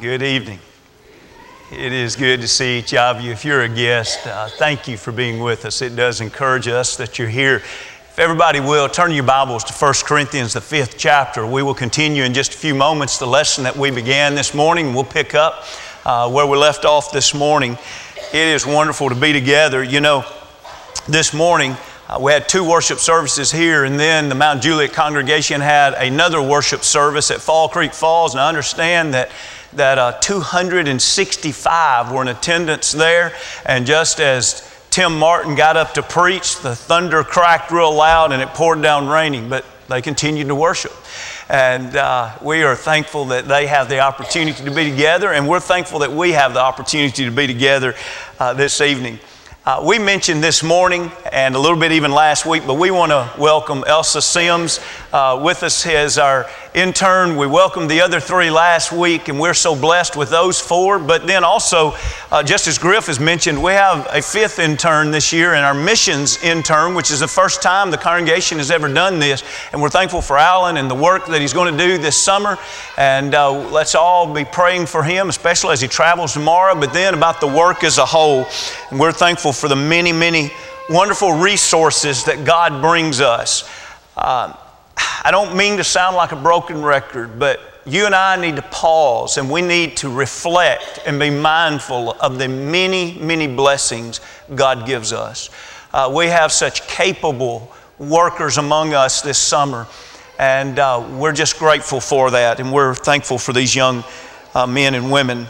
Good evening. It is good to see each of you. If you're a guest, uh, thank you for being with us. It does encourage us that you're here. If everybody will, turn your Bibles to 1 Corinthians, the fifth chapter. We will continue in just a few moments the lesson that we began this morning. We'll pick up uh, where we left off this morning. It is wonderful to be together. You know, this morning, uh, we had two worship services here, and then the Mount Juliet congregation had another worship service at Fall Creek Falls. And I understand that that uh, 265 were in attendance there. And just as Tim Martin got up to preach, the thunder cracked real loud and it poured down raining, but they continued to worship. And uh, we are thankful that they have the opportunity to be together, and we're thankful that we have the opportunity to be together uh, this evening. Uh, we mentioned this morning and a little bit even last week, but we want to welcome Elsa Sims uh, with us as our intern. We welcomed the other three last week, and we're so blessed with those four. But then also, uh, just as Griff has mentioned, we have a fifth intern this year, and our missions intern, which is the first time the congregation has ever done this. And we're thankful for Alan and the work that he's going to do this summer. And uh, let's all be praying for him, especially as he travels tomorrow, but then about the work as a whole. And we're thankful for the many, many wonderful resources that God brings us. Uh, I don't mean to sound like a broken record, but you and I need to pause and we need to reflect and be mindful of the many, many blessings God gives us. Uh, we have such capable workers among us this summer, and uh, we're just grateful for that, and we're thankful for these young uh, men and women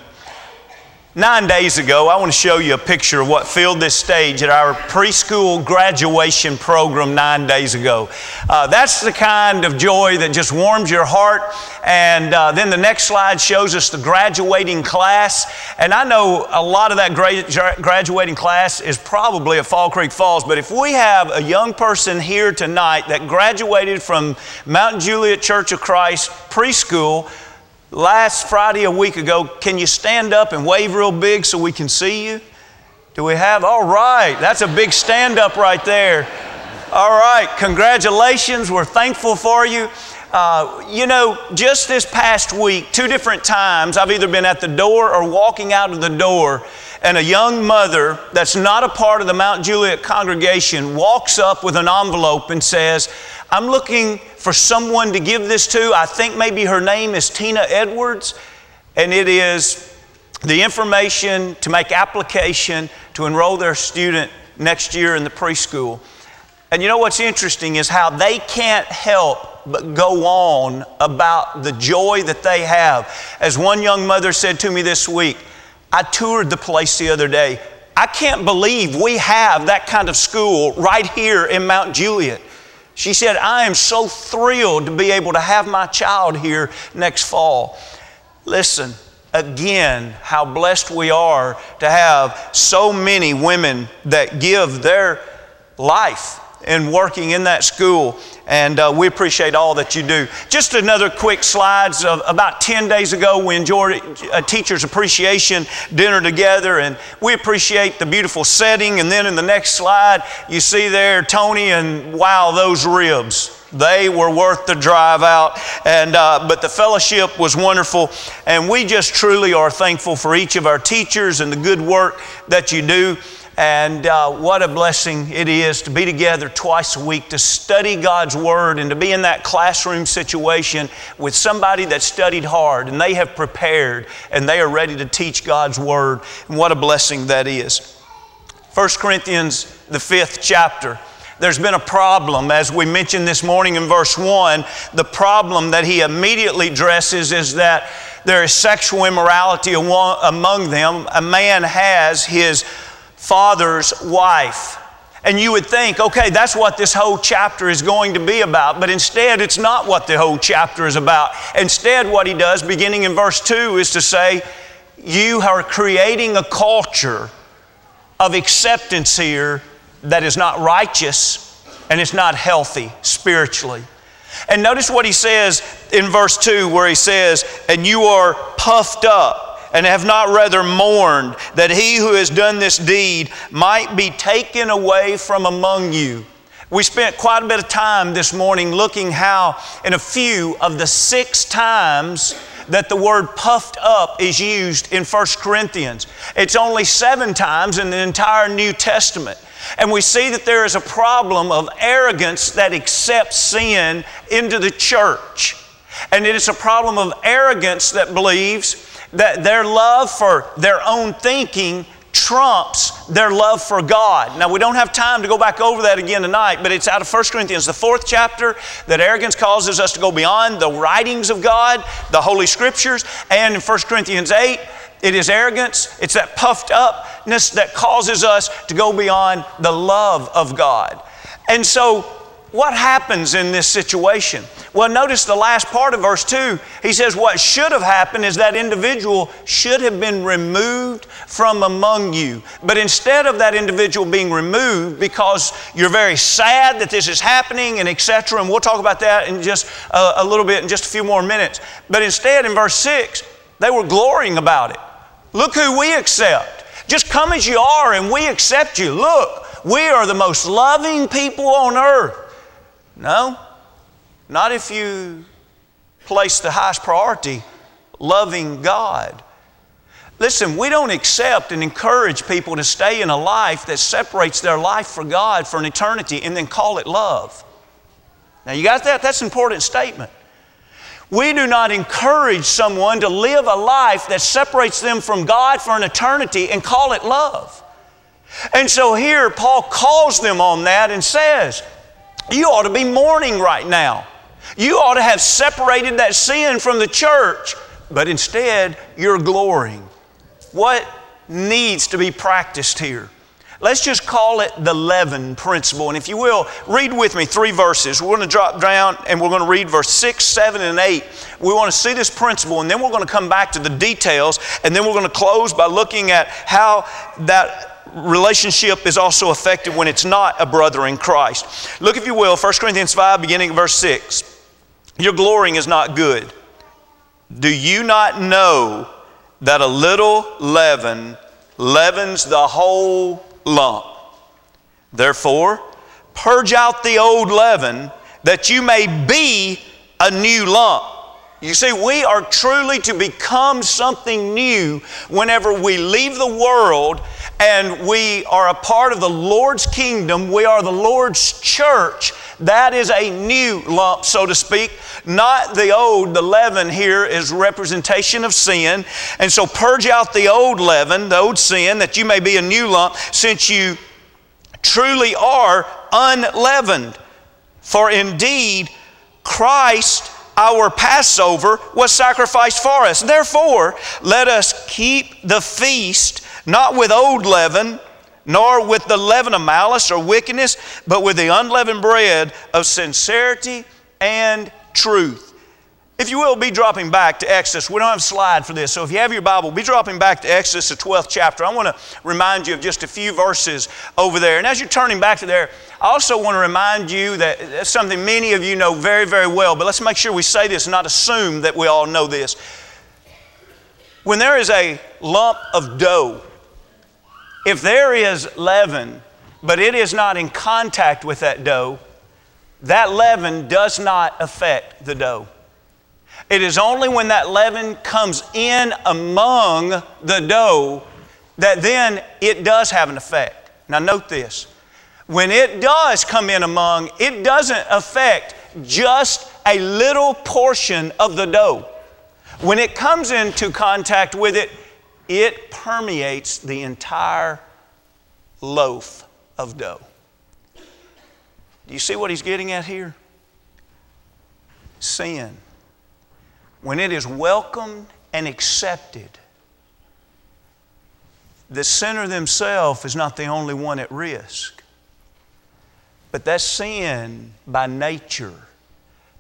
Nine days ago, I want to show you a picture of what filled this stage at our preschool graduation program nine days ago. Uh, that's the kind of joy that just warms your heart. And uh, then the next slide shows us the graduating class. And I know a lot of that gra- graduating class is probably at Fall Creek Falls, but if we have a young person here tonight that graduated from Mount Juliet Church of Christ preschool, last Friday, a week ago. Can you stand up and wave real big so we can see you? Do we have? All right, that's a big stand up right there. All right, congratulations. We're thankful for you. Uh, you know, just this past week, two different times, I've either been at the door or walking out of the door, and a young mother that's not a part of the Mount Juliet congregation walks up with an envelope and says, I'm looking for someone to give this to. I think maybe her name is Tina Edwards, and it is the information to make application to enroll their student next year in the preschool. And you know what's interesting is how they can't help but go on about the joy that they have. As one young mother said to me this week, I toured the place the other day. I can't believe we have that kind of school right here in Mount Juliet. She said, I am so thrilled to be able to have my child here next fall. Listen, again, how blessed we are to have so many women that give their life in working in that school and uh, we appreciate all that you do. Just another quick slides. Of about 10 days ago, we enjoyed a teacher's appreciation dinner together, and we appreciate the beautiful setting. And then in the next slide, you see there Tony, and wow, those ribs. They were worth the drive out, and uh, but the fellowship was wonderful, and we just truly are thankful for each of our teachers and the good work that you do. And uh, what a blessing it is to be together twice a week to study God's Word and to be in that classroom situation with somebody that studied hard and they have prepared and they are ready to teach God's Word. And what a blessing that is. 1 Corinthians, the fifth chapter. There's been a problem, as we mentioned this morning in verse 1. The problem that he immediately addresses is that there is sexual immorality among them. A man has his father's wife. And you would think, okay, that's what this whole chapter is going to be about. But instead, it's not what the whole chapter is about. Instead, what he does, beginning in verse 2, is to say, You are creating a culture of acceptance here that is not righteous and it's not healthy spiritually. And notice what he says in verse 2, where he says, And you are puffed up and have not rather mourned that he who has done this deed might be taken away from among you. We spent quite a bit of time this morning looking how, in a few of the six times that the word puffed up is used in 1 Corinthians. It's only seven times in the entire New Testament. And we see that there is a problem of arrogance that accepts sin into the church. And it is a problem of arrogance that believes that their love for their own thinking trumps their love for God. Now, we don't have time to go back over that again tonight, but it's out of 1 Corinthians, the fourth chapter, that arrogance causes us to go beyond the writings of God, the Holy Scriptures, and in 1 Corinthians 8, it is arrogance, it's that puffed upness that causes us to go beyond the love of God. And so, what happens in this situation? Well, notice the last part of verse 2. He says, What should have happened is that individual should have been removed from among you. But instead of that individual being removed because you're very sad that this is happening and etc., and we'll talk about that in just a, a little bit in just a few more minutes. But instead, in verse 6, they were glorying about it. Look who we accept. Just come as you are and we accept you. Look, we are the most loving people on earth. No, not if you place the highest priority, loving God. Listen, we don't accept and encourage people to stay in a life that separates their life for God for an eternity and then call it love. Now, you got that? That's an important statement. We do not encourage someone to live a life that separates them from God for an eternity and call it love. And so here, Paul calls them on that and says, you ought to be mourning right now. You ought to have separated that sin from the church, but instead you're glorying. What needs to be practiced here? Let's just call it the leaven principle. And if you will, read with me three verses. We're going to drop down and we're going to read verse 6, 7, and 8. We want to see this principle, and then we're going to come back to the details, and then we're going to close by looking at how that relationship is also affected when it's not a brother in Christ. Look, if you will, 1 Corinthians 5, beginning verse 6. Your glorying is not good. Do you not know that a little leaven leavens the whole lump? Therefore, purge out the old leaven that you may be a new lump. You see, we are truly to become something new whenever we leave the world and we are a part of the Lord's kingdom. We are the Lord's church. That is a new lump, so to speak, not the old. The leaven here is representation of sin. And so purge out the old leaven, the old sin, that you may be a new lump, since you truly are unleavened. For indeed, Christ our Passover was sacrificed for us. Therefore, let us keep the feast not with old leaven, nor with the leaven of malice or wickedness, but with the unleavened bread of sincerity and truth. If you will, be dropping back to Exodus. We don't have a slide for this, so if you have your Bible, be dropping back to Exodus, the 12th chapter. I want to remind you of just a few verses over there. And as you're turning back to there, I also want to remind you that that's something many of you know very, very well, but let's make sure we say this and not assume that we all know this. When there is a lump of dough, if there is leaven, but it is not in contact with that dough, that leaven does not affect the dough. It is only when that leaven comes in among the dough that then it does have an effect. Now, note this. When it does come in among, it doesn't affect just a little portion of the dough. When it comes into contact with it, it permeates the entire loaf of dough. Do you see what he's getting at here? Sin when it is welcomed and accepted, the sinner themselves is not the only one at risk. But that sin by nature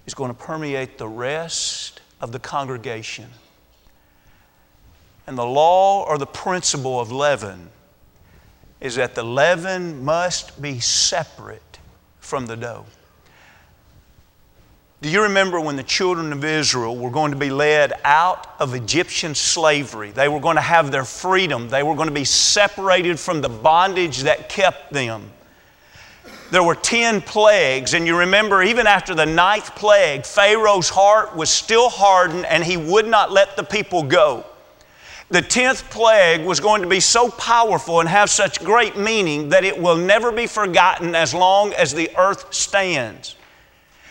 is going to permeate the rest of the congregation. And the law or the principle of leaven is that the leaven must be separate from the dough. Do you remember when the children of Israel were going to be led out of Egyptian slavery? They were going to have their freedom. They were going to be separated from the bondage that kept them. there were 10 plagues. And you remember, even after the ninth plague, Pharaoh's heart was still hardened and he would not let the people go. The 10th plague was going to be so powerful and have such great meaning that it will never be forgotten as long as the earth stands.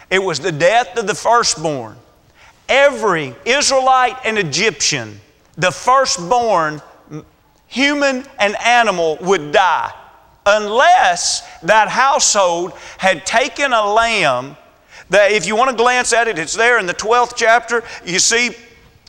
It was the death of the firstborn. Every Israelite and Egyptian, the firstborn, human and animal, would die unless that household had taken a lamb. That if you want to glance at it, it's there in the 12th chapter. You see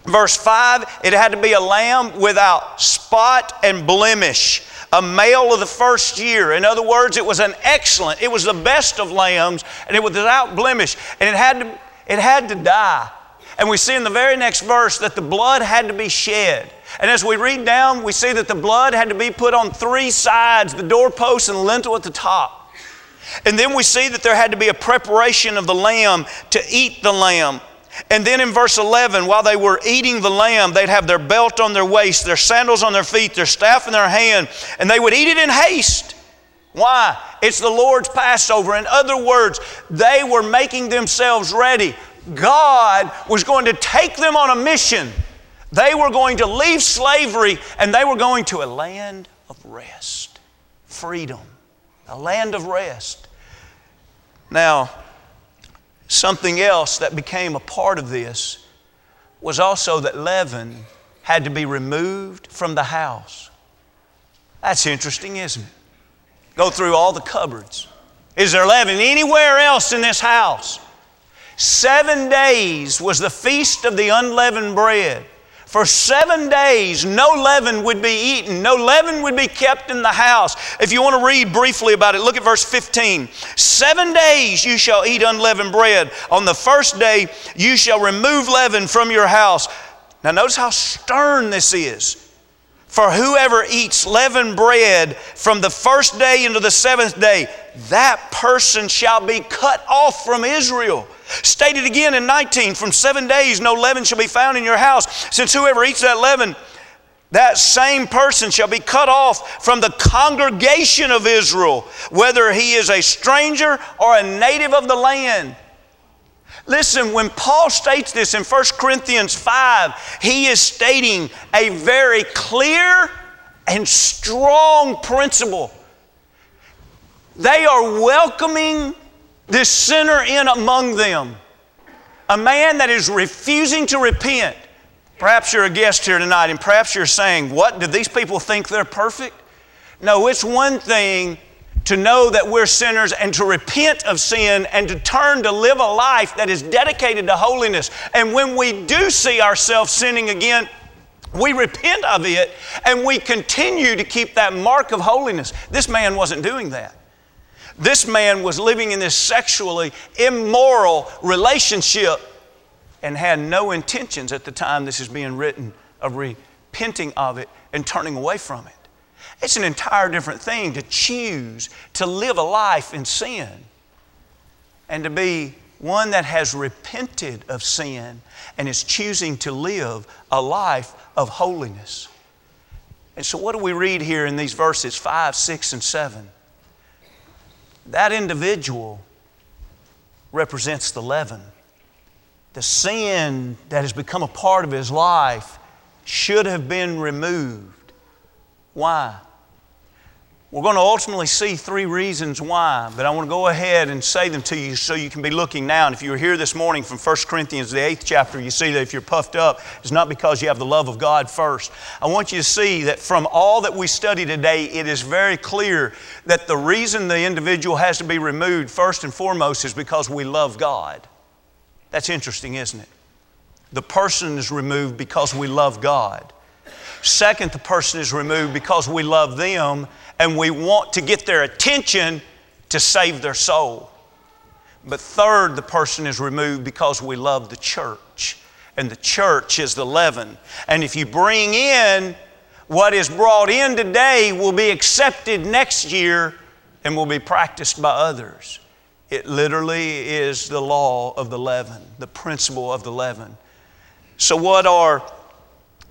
verse 5 it had to be a lamb without spot and blemish a male of the first year. In other words, it was an excellent, it was the best of lambs, and it was without blemish, and it had to, it had to die. And we see in the very next verse that the blood had to be shed. And as we read down, we see that the blood had to be put on three sides the doorpost and lintel at the top. And then we see that there had to be a preparation of the lamb to eat the lamb. And then in verse 11, while they were eating the lamb, they'd have their belt on their waist, their sandals on their feet, their staff in their hand, and they would eat it in haste. Why? It's the Lord's Passover. In other words, they were making themselves ready. God was going to take them on a mission. They were going to leave slavery and they were going to a land of rest, freedom, a land of rest. Now, Something else that became a part of this was also that leaven had to be removed from the house. That's interesting, isn't it? Go through all the cupboards. Is there leaven anywhere else in this house? Seven days was the feast of the unleavened bread. For seven days, no leaven would be eaten, no leaven would be kept in the house. If you want to read briefly about it, look at verse 15. Seven days you shall eat unleavened bread. On the first day, you shall remove leaven from your house. Now, notice how stern this is. For whoever eats leavened bread from the first day into the seventh day, that person shall be cut off from Israel. Stated again in 19, from seven days no leaven shall be found in your house, since whoever eats that leaven, that same person shall be cut off from the congregation of Israel, whether he is a stranger or a native of the land. Listen, when Paul states this in 1 Corinthians 5, he is stating a very clear and strong principle. They are welcoming this sinner in among them, a man that is refusing to repent. Perhaps you're a guest here tonight and perhaps you're saying, What? Do these people think they're perfect? No, it's one thing to know that we're sinners and to repent of sin and to turn to live a life that is dedicated to holiness. And when we do see ourselves sinning again, we repent of it and we continue to keep that mark of holiness. This man wasn't doing that. This man was living in this sexually immoral relationship and had no intentions at the time this is being written of repenting of it and turning away from it. It's an entire different thing to choose to live a life in sin and to be one that has repented of sin and is choosing to live a life of holiness. And so, what do we read here in these verses 5, 6, and 7? That individual represents the leaven. The sin that has become a part of his life should have been removed. Why? We're going to ultimately see three reasons why, but I want to go ahead and say them to you so you can be looking now. And if you were here this morning from 1 Corinthians, the eighth chapter, you see that if you're puffed up, it's not because you have the love of God first. I want you to see that from all that we study today, it is very clear that the reason the individual has to be removed, first and foremost, is because we love God. That's interesting, isn't it? The person is removed because we love God. Second, the person is removed because we love them and we want to get their attention to save their soul. But third, the person is removed because we love the church. And the church is the leaven. And if you bring in what is brought in today, will be accepted next year and will be practiced by others. It literally is the law of the leaven, the principle of the leaven. So, what are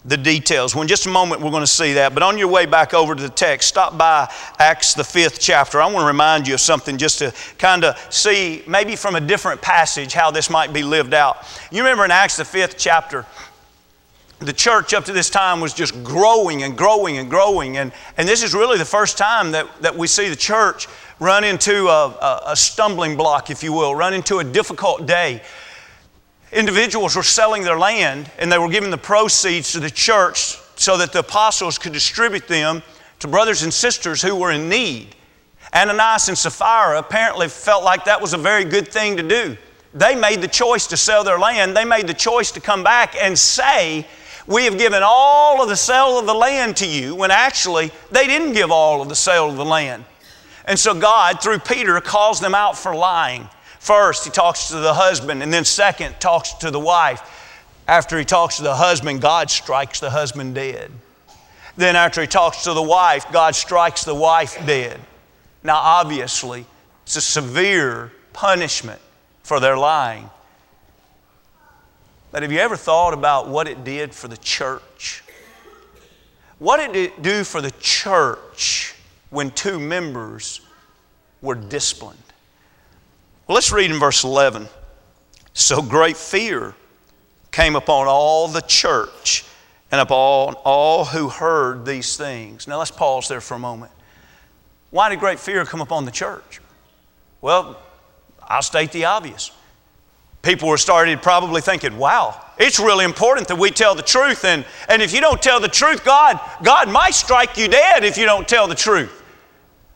the details. Well, in just a moment, we're going to see that. But on your way back over to the text, stop by Acts, the fifth chapter. I want to remind you of something just to kind of see, maybe from a different passage, how this might be lived out. You remember in Acts, the fifth chapter, the church up to this time was just growing and growing and growing. And, and this is really the first time that, that we see the church run into a, a, a stumbling block, if you will, run into a difficult day individuals were selling their land and they were giving the proceeds to the church so that the apostles could distribute them to brothers and sisters who were in need. Ananias and Sapphira apparently felt like that was a very good thing to do. They made the choice to sell their land. They made the choice to come back and say, We have given all of the sale of the land to you, when actually they didn't give all of the sale of the land. And so God, through Peter, calls them out for lying. First, he talks to the husband, and then second, talks to the wife. After he talks to the husband, God strikes the husband dead. Then, after he talks to the wife, God strikes the wife dead. Now, obviously, it's a severe punishment for their lying. But have you ever thought about what it did for the church? What did it do for the church when two members were disciplined? Well, let's read in verse 11. So great fear came upon all the church and upon all who heard these things. Now let's pause there for a moment. Why did great fear come upon the church? Well, I'll state the obvious. People were started probably thinking, wow, it's really important that we tell the truth. And, and if you don't tell the truth, God, God might strike you dead if you don't tell the truth.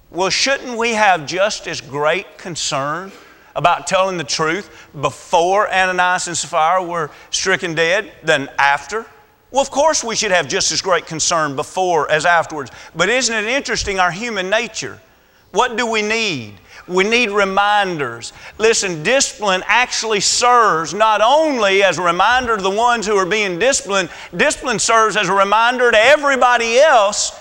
Well, shouldn't we have just as great concern about telling the truth before Ananias and Sapphira were stricken dead than after? Well, of course, we should have just as great concern before as afterwards. But isn't it interesting, our human nature? What do we need? We need reminders. Listen, discipline actually serves not only as a reminder to the ones who are being disciplined, discipline serves as a reminder to everybody else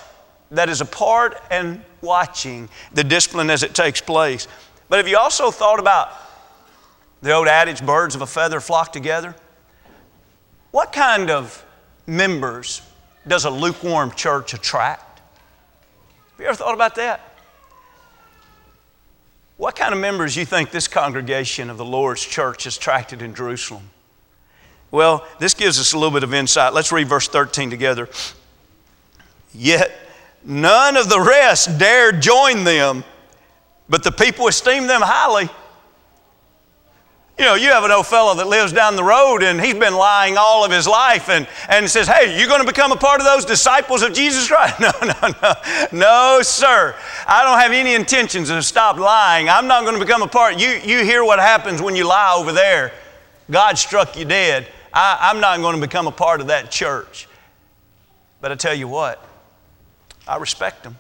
that is a part and watching the discipline as it takes place. But have you also thought about the old adage, birds of a feather flock together? What kind of members does a lukewarm church attract? Have you ever thought about that? What kind of members you think this congregation of the Lord's church has attracted in Jerusalem? Well, this gives us a little bit of insight. Let's read verse 13 together. Yet none of the rest dared join them but the people esteem them highly. You know, you have an old fellow that lives down the road and he's been lying all of his life and, and says, Hey, you're going to become a part of those disciples of Jesus Christ? No, no, no. No, sir. I don't have any intentions to stop lying. I'm not going to become a part. You, you hear what happens when you lie over there. God struck you dead. I, I'm not going to become a part of that church. But I tell you what, I respect them.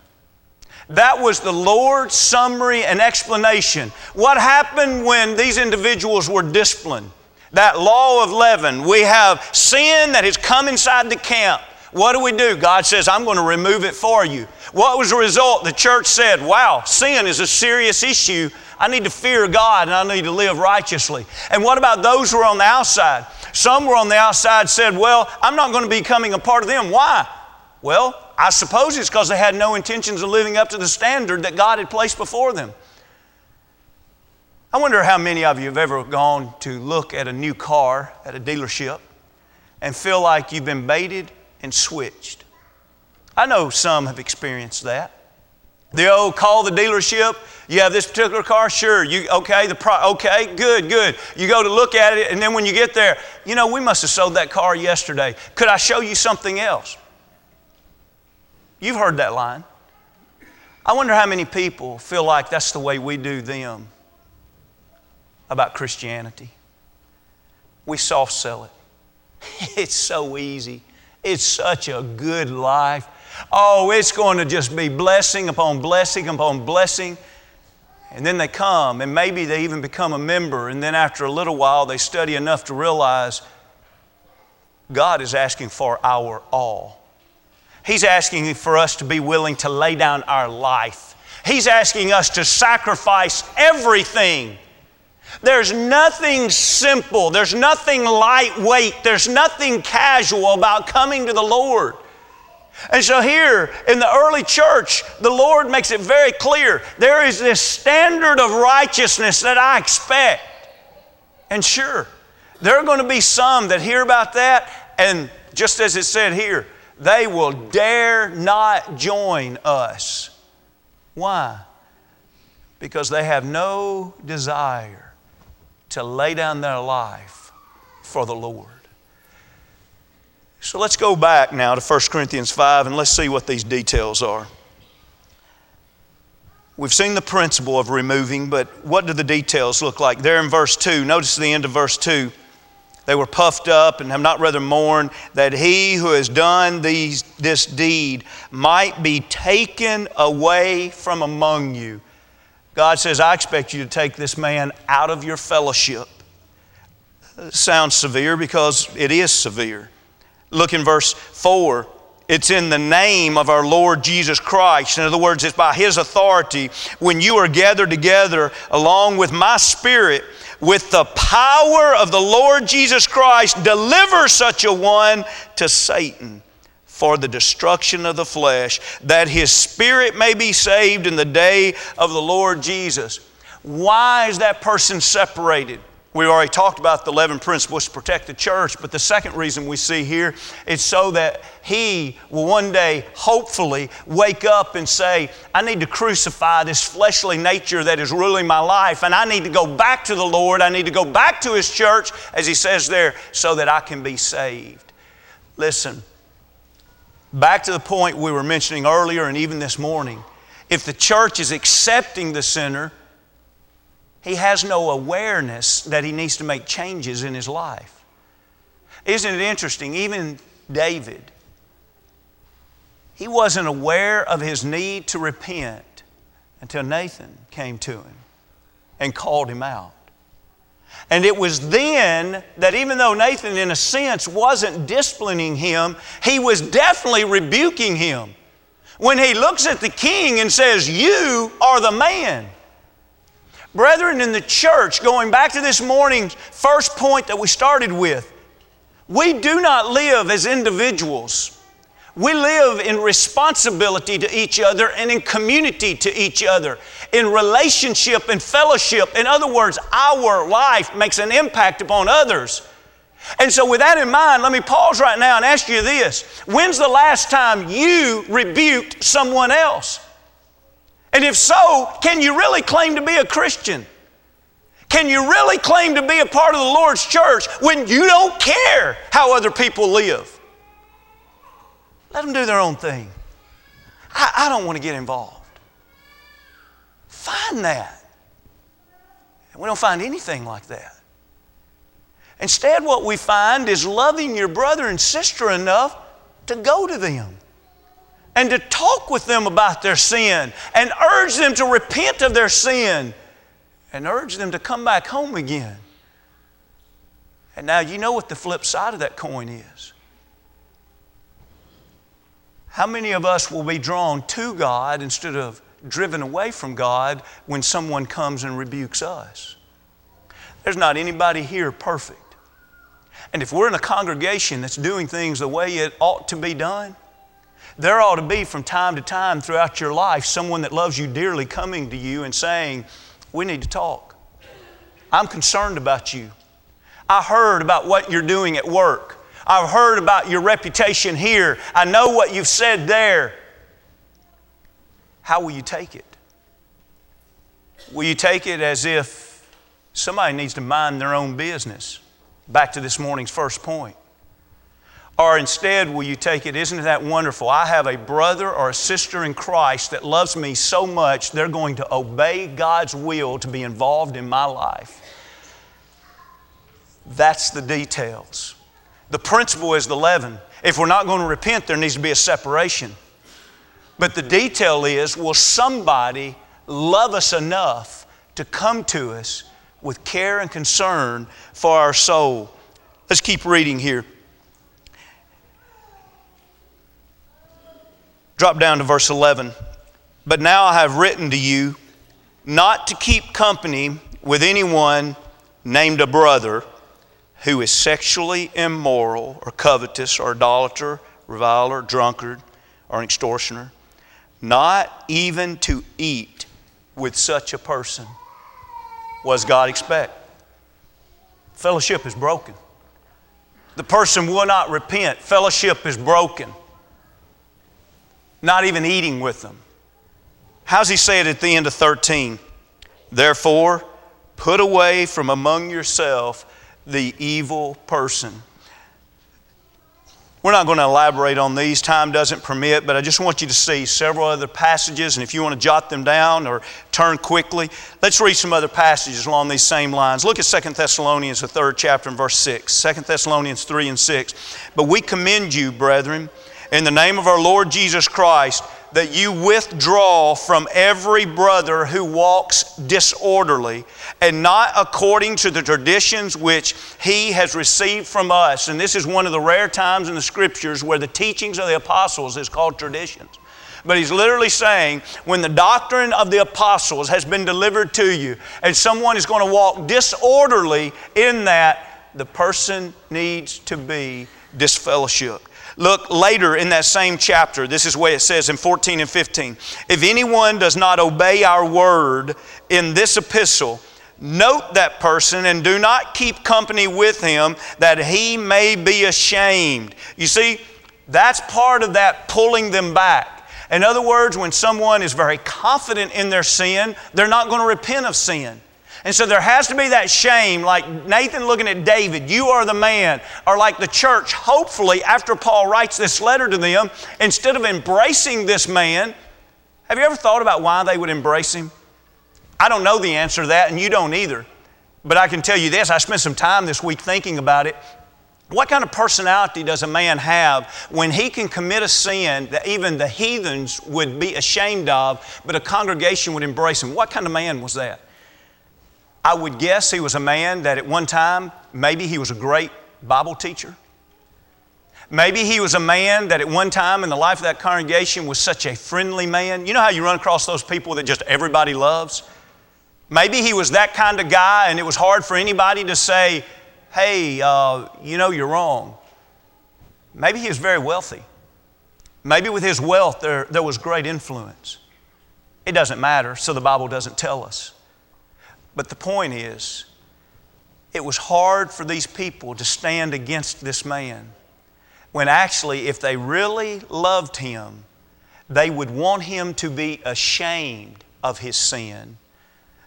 That was the Lord's summary and explanation. What happened when these individuals were disciplined? That law of leaven. We have sin that has come inside the camp. What do we do? God says, I'm going to remove it for you. What was the result? The church said, Wow, sin is a serious issue. I need to fear God and I need to live righteously. And what about those who are on the outside? Some were on the outside said, Well, I'm not going to be becoming a part of them. Why? Well, I suppose it's because they had no intentions of living up to the standard that God had placed before them. I wonder how many of you have ever gone to look at a new car at a dealership and feel like you've been baited and switched. I know some have experienced that. The old call the dealership. You have this particular car, sure. You okay? The pro, okay, good, good. You go to look at it, and then when you get there, you know we must have sold that car yesterday. Could I show you something else? You've heard that line. I wonder how many people feel like that's the way we do them about Christianity. We soft sell it. It's so easy. It's such a good life. Oh, it's going to just be blessing upon blessing upon blessing. And then they come, and maybe they even become a member. And then after a little while, they study enough to realize God is asking for our all. He's asking for us to be willing to lay down our life. He's asking us to sacrifice everything. There's nothing simple, there's nothing lightweight, there's nothing casual about coming to the Lord. And so, here in the early church, the Lord makes it very clear there is this standard of righteousness that I expect. And sure, there are going to be some that hear about that, and just as it said here, they will dare not join us. Why? Because they have no desire to lay down their life for the Lord. So let's go back now to 1 Corinthians 5 and let's see what these details are. We've seen the principle of removing, but what do the details look like? There in verse 2, notice the end of verse 2. They were puffed up and have not rather mourned that he who has done these, this deed might be taken away from among you. God says, I expect you to take this man out of your fellowship. sounds severe because it is severe. Look in verse 4. It's in the name of our Lord Jesus Christ. In other words, it's by His authority. When you are gathered together along with my Spirit, with the power of the Lord Jesus Christ, deliver such a one to Satan for the destruction of the flesh, that his spirit may be saved in the day of the Lord Jesus. Why is that person separated? We already talked about the leaven principles to protect the church, but the second reason we see here is so that he will one day, hopefully, wake up and say, I need to crucify this fleshly nature that is ruling my life, and I need to go back to the Lord. I need to go back to his church, as he says there, so that I can be saved. Listen, back to the point we were mentioning earlier and even this morning. If the church is accepting the sinner, he has no awareness that he needs to make changes in his life. Isn't it interesting? Even David, he wasn't aware of his need to repent until Nathan came to him and called him out. And it was then that even though Nathan, in a sense, wasn't disciplining him, he was definitely rebuking him. When he looks at the king and says, You are the man. Brethren, in the church, going back to this morning's first point that we started with, we do not live as individuals. We live in responsibility to each other and in community to each other, in relationship and fellowship. In other words, our life makes an impact upon others. And so, with that in mind, let me pause right now and ask you this When's the last time you rebuked someone else? And if so, can you really claim to be a Christian? Can you really claim to be a part of the Lord's church when you don't care how other people live? Let them do their own thing. I, I don't want to get involved. Find that. We don't find anything like that. Instead, what we find is loving your brother and sister enough to go to them and to talk with them about their sin and urge them to repent of their sin and urge them to come back home again. And now you know what the flip side of that coin is. How many of us will be drawn to God instead of driven away from God when someone comes and rebukes us? There's not anybody here perfect. And if we're in a congregation that's doing things the way it ought to be done, there ought to be from time to time throughout your life someone that loves you dearly coming to you and saying, We need to talk. I'm concerned about you. I heard about what you're doing at work. I've heard about your reputation here. I know what you've said there. How will you take it? Will you take it as if somebody needs to mind their own business? Back to this morning's first point. Or instead, will you take it, isn't that wonderful? I have a brother or a sister in Christ that loves me so much, they're going to obey God's will to be involved in my life. That's the details. The principle is the leaven. If we're not going to repent, there needs to be a separation. But the detail is will somebody love us enough to come to us with care and concern for our soul? Let's keep reading here. Drop down to verse 11. But now I have written to you not to keep company with anyone named a brother who is sexually immoral or covetous or idolater, reviler, drunkard, or an extortioner, not even to eat with such a person was God expect. Fellowship is broken. The person will not repent. Fellowship is broken. Not even eating with them. How's he say it at the end of 13? Therefore, put away from among yourself the evil person. We're not going to elaborate on these, time doesn't permit, but I just want you to see several other passages, and if you want to jot them down or turn quickly, let's read some other passages along these same lines. Look at 2 Thessalonians, the third chapter, and verse 6. 2 Thessalonians 3 and 6. But we commend you, brethren, in the name of our Lord Jesus Christ, that you withdraw from every brother who walks disorderly and not according to the traditions which he has received from us. And this is one of the rare times in the scriptures where the teachings of the apostles is called traditions. But he's literally saying when the doctrine of the apostles has been delivered to you and someone is going to walk disorderly in that, the person needs to be disfellowshipped. Look later in that same chapter. This is what it says in 14 and 15. If anyone does not obey our word in this epistle, note that person and do not keep company with him that he may be ashamed. You see, that's part of that pulling them back. In other words, when someone is very confident in their sin, they're not going to repent of sin. And so there has to be that shame, like Nathan looking at David, you are the man. Or like the church, hopefully, after Paul writes this letter to them, instead of embracing this man, have you ever thought about why they would embrace him? I don't know the answer to that, and you don't either. But I can tell you this I spent some time this week thinking about it. What kind of personality does a man have when he can commit a sin that even the heathens would be ashamed of, but a congregation would embrace him? What kind of man was that? I would guess he was a man that at one time, maybe he was a great Bible teacher. Maybe he was a man that at one time in the life of that congregation was such a friendly man. You know how you run across those people that just everybody loves? Maybe he was that kind of guy and it was hard for anybody to say, hey, uh, you know, you're wrong. Maybe he was very wealthy. Maybe with his wealth there, there was great influence. It doesn't matter, so the Bible doesn't tell us. But the point is, it was hard for these people to stand against this man when actually, if they really loved him, they would want him to be ashamed of his sin,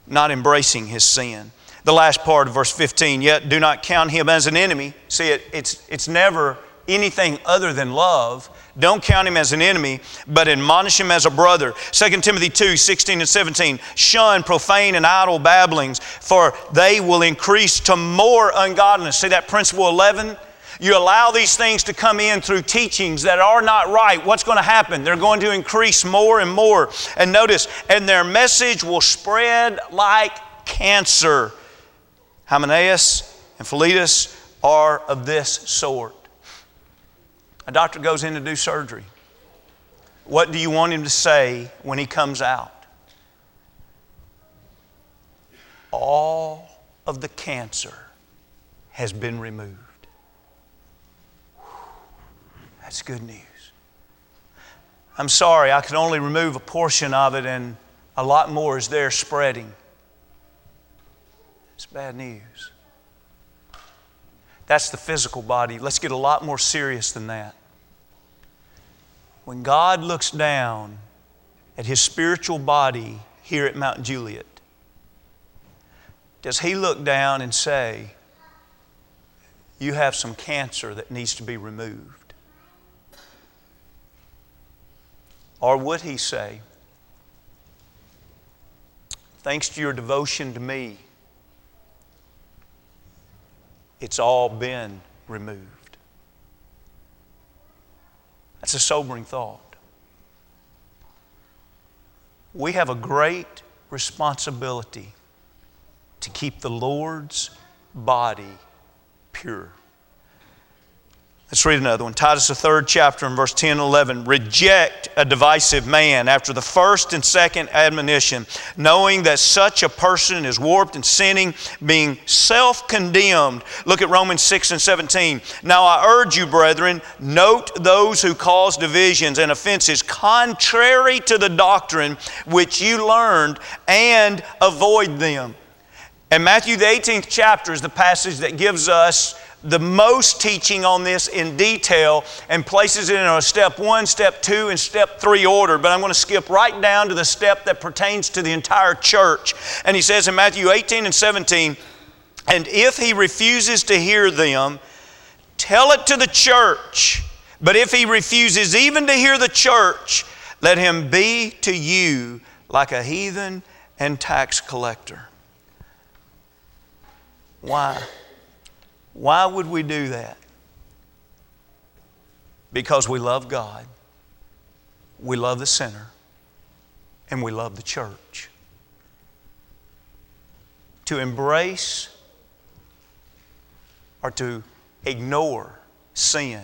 not embracing his sin. The last part of verse 15, yet do not count him as an enemy. See, it, it's, it's never anything other than love. Don't count him as an enemy, but admonish him as a brother. 2 Timothy 2 16 and 17. Shun profane and idle babblings, for they will increase to more ungodliness. See that principle leaven? You allow these things to come in through teachings that are not right. What's going to happen? They're going to increase more and more. And notice, and their message will spread like cancer. Hymenaeus and Philetus are of this sort. A doctor goes in to do surgery. What do you want him to say when he comes out? All of the cancer has been removed. That's good news. I'm sorry, I can only remove a portion of it, and a lot more is there spreading. It's bad news. That's the physical body. Let's get a lot more serious than that. When God looks down at his spiritual body here at Mount Juliet, does he look down and say, You have some cancer that needs to be removed? Or would he say, Thanks to your devotion to me, it's all been removed. That's a sobering thought. We have a great responsibility to keep the Lord's body pure. Let's read another one. Titus, the third chapter, and verse 10 and 11. Reject a divisive man after the first and second admonition, knowing that such a person is warped and sinning, being self condemned. Look at Romans 6 and 17. Now I urge you, brethren, note those who cause divisions and offenses contrary to the doctrine which you learned, and avoid them. And Matthew, the 18th chapter, is the passage that gives us the most teaching on this in detail and places it in a step one, step two, and step three order. But I'm going to skip right down to the step that pertains to the entire church. And he says in Matthew 18 and 17, and if he refuses to hear them, tell it to the church. But if he refuses even to hear the church, let him be to you like a heathen and tax collector. Why? Why would we do that? Because we love God, we love the sinner, and we love the church. To embrace or to ignore sin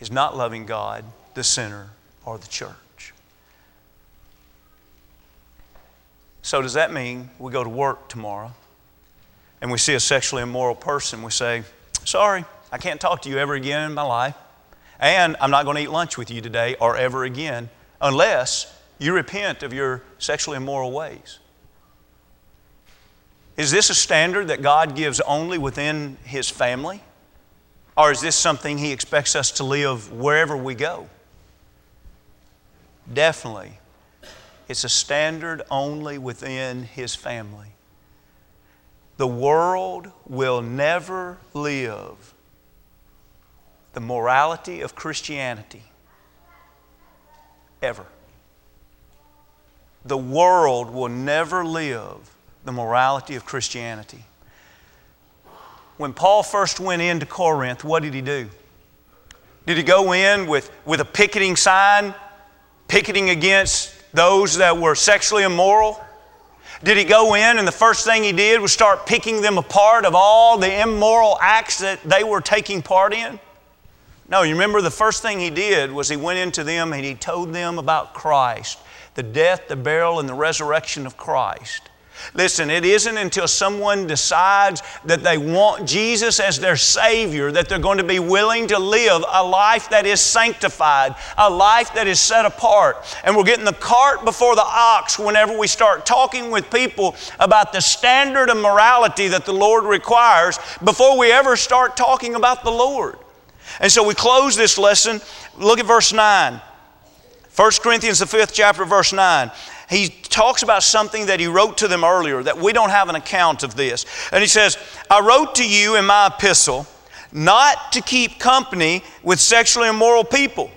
is not loving God, the sinner, or the church. So, does that mean we go to work tomorrow? And we see a sexually immoral person, we say, Sorry, I can't talk to you ever again in my life. And I'm not going to eat lunch with you today or ever again unless you repent of your sexually immoral ways. Is this a standard that God gives only within His family? Or is this something He expects us to live wherever we go? Definitely, it's a standard only within His family. The world will never live the morality of Christianity. Ever. The world will never live the morality of Christianity. When Paul first went into Corinth, what did he do? Did he go in with, with a picketing sign, picketing against those that were sexually immoral? Did he go in and the first thing he did was start picking them apart of all the immoral acts that they were taking part in? No, you remember the first thing he did was he went into them and he told them about Christ, the death, the burial, and the resurrection of Christ. Listen, it isn't until someone decides that they want Jesus as their Savior that they're going to be willing to live a life that is sanctified, a life that is set apart. And we're getting the cart before the ox whenever we start talking with people about the standard of morality that the Lord requires before we ever start talking about the Lord. And so we close this lesson. Look at verse 9. 1 Corinthians, the fifth chapter, verse 9 he talks about something that he wrote to them earlier, that we don't have an account of this. And he says, I wrote to you in my epistle not to keep company with sexually immoral people.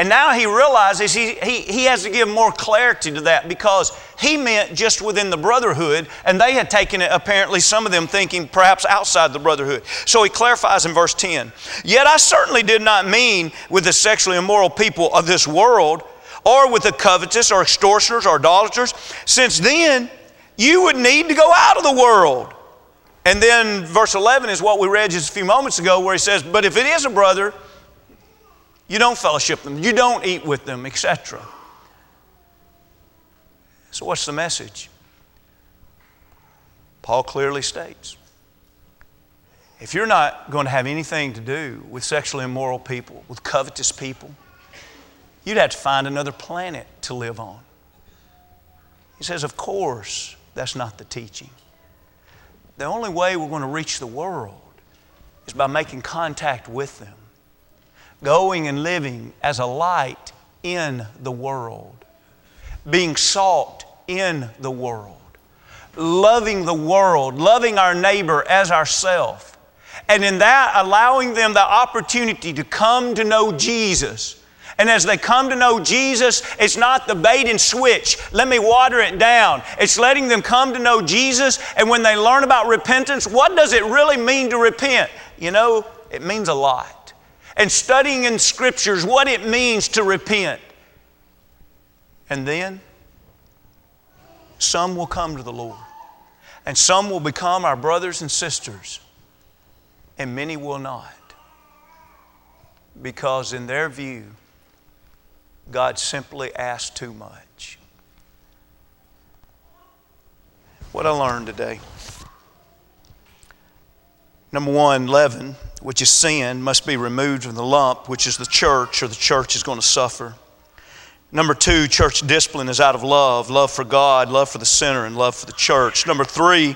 And now he realizes he, he, he has to give more clarity to that because he meant just within the brotherhood, and they had taken it, apparently, some of them thinking perhaps outside the brotherhood. So he clarifies in verse 10 Yet I certainly did not mean with the sexually immoral people of this world or with the covetous or extortioners or idolaters, since then you would need to go out of the world. And then verse 11 is what we read just a few moments ago where he says, But if it is a brother, you don't fellowship them, you don't eat with them, etc. So, what's the message? Paul clearly states if you're not going to have anything to do with sexually immoral people, with covetous people, You'd have to find another planet to live on. He says, Of course, that's not the teaching. The only way we're going to reach the world is by making contact with them, going and living as a light in the world, being salt in the world, loving the world, loving our neighbor as ourself, and in that allowing them the opportunity to come to know Jesus and as they come to know Jesus, it's not the bait and switch. Let me water it down. It's letting them come to know Jesus. And when they learn about repentance, what does it really mean to repent? You know, it means a lot. And studying in scriptures what it means to repent. And then some will come to the Lord. And some will become our brothers and sisters and many will not. Because in their view, God simply asked too much. What I learned today. Number one, leaven, which is sin, must be removed from the lump, which is the church, or the church is going to suffer. Number two, church discipline is out of love love for God, love for the sinner, and love for the church. Number three,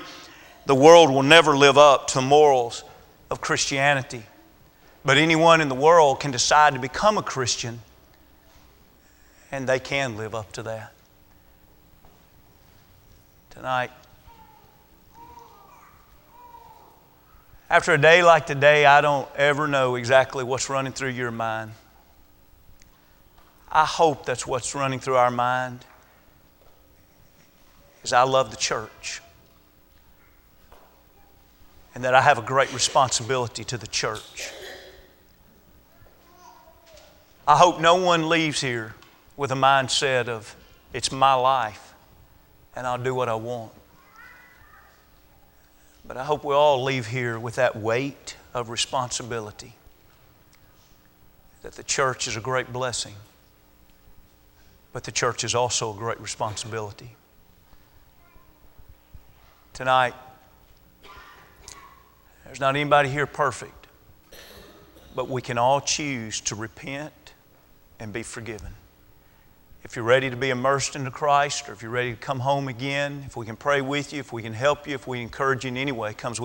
the world will never live up to the morals of Christianity. But anyone in the world can decide to become a Christian, and they can live up to that. Tonight, after a day like today, I don't ever know exactly what's running through your mind. I hope that's what's running through our mind. Is I love the church and that I have a great responsibility to the church. I hope no one leaves here with a mindset of, it's my life and I'll do what I want. But I hope we all leave here with that weight of responsibility that the church is a great blessing, but the church is also a great responsibility. Tonight, there's not anybody here perfect, but we can all choose to repent and be forgiven. If you're ready to be immersed into Christ, or if you're ready to come home again, if we can pray with you, if we can help you, if we encourage you in any way, comes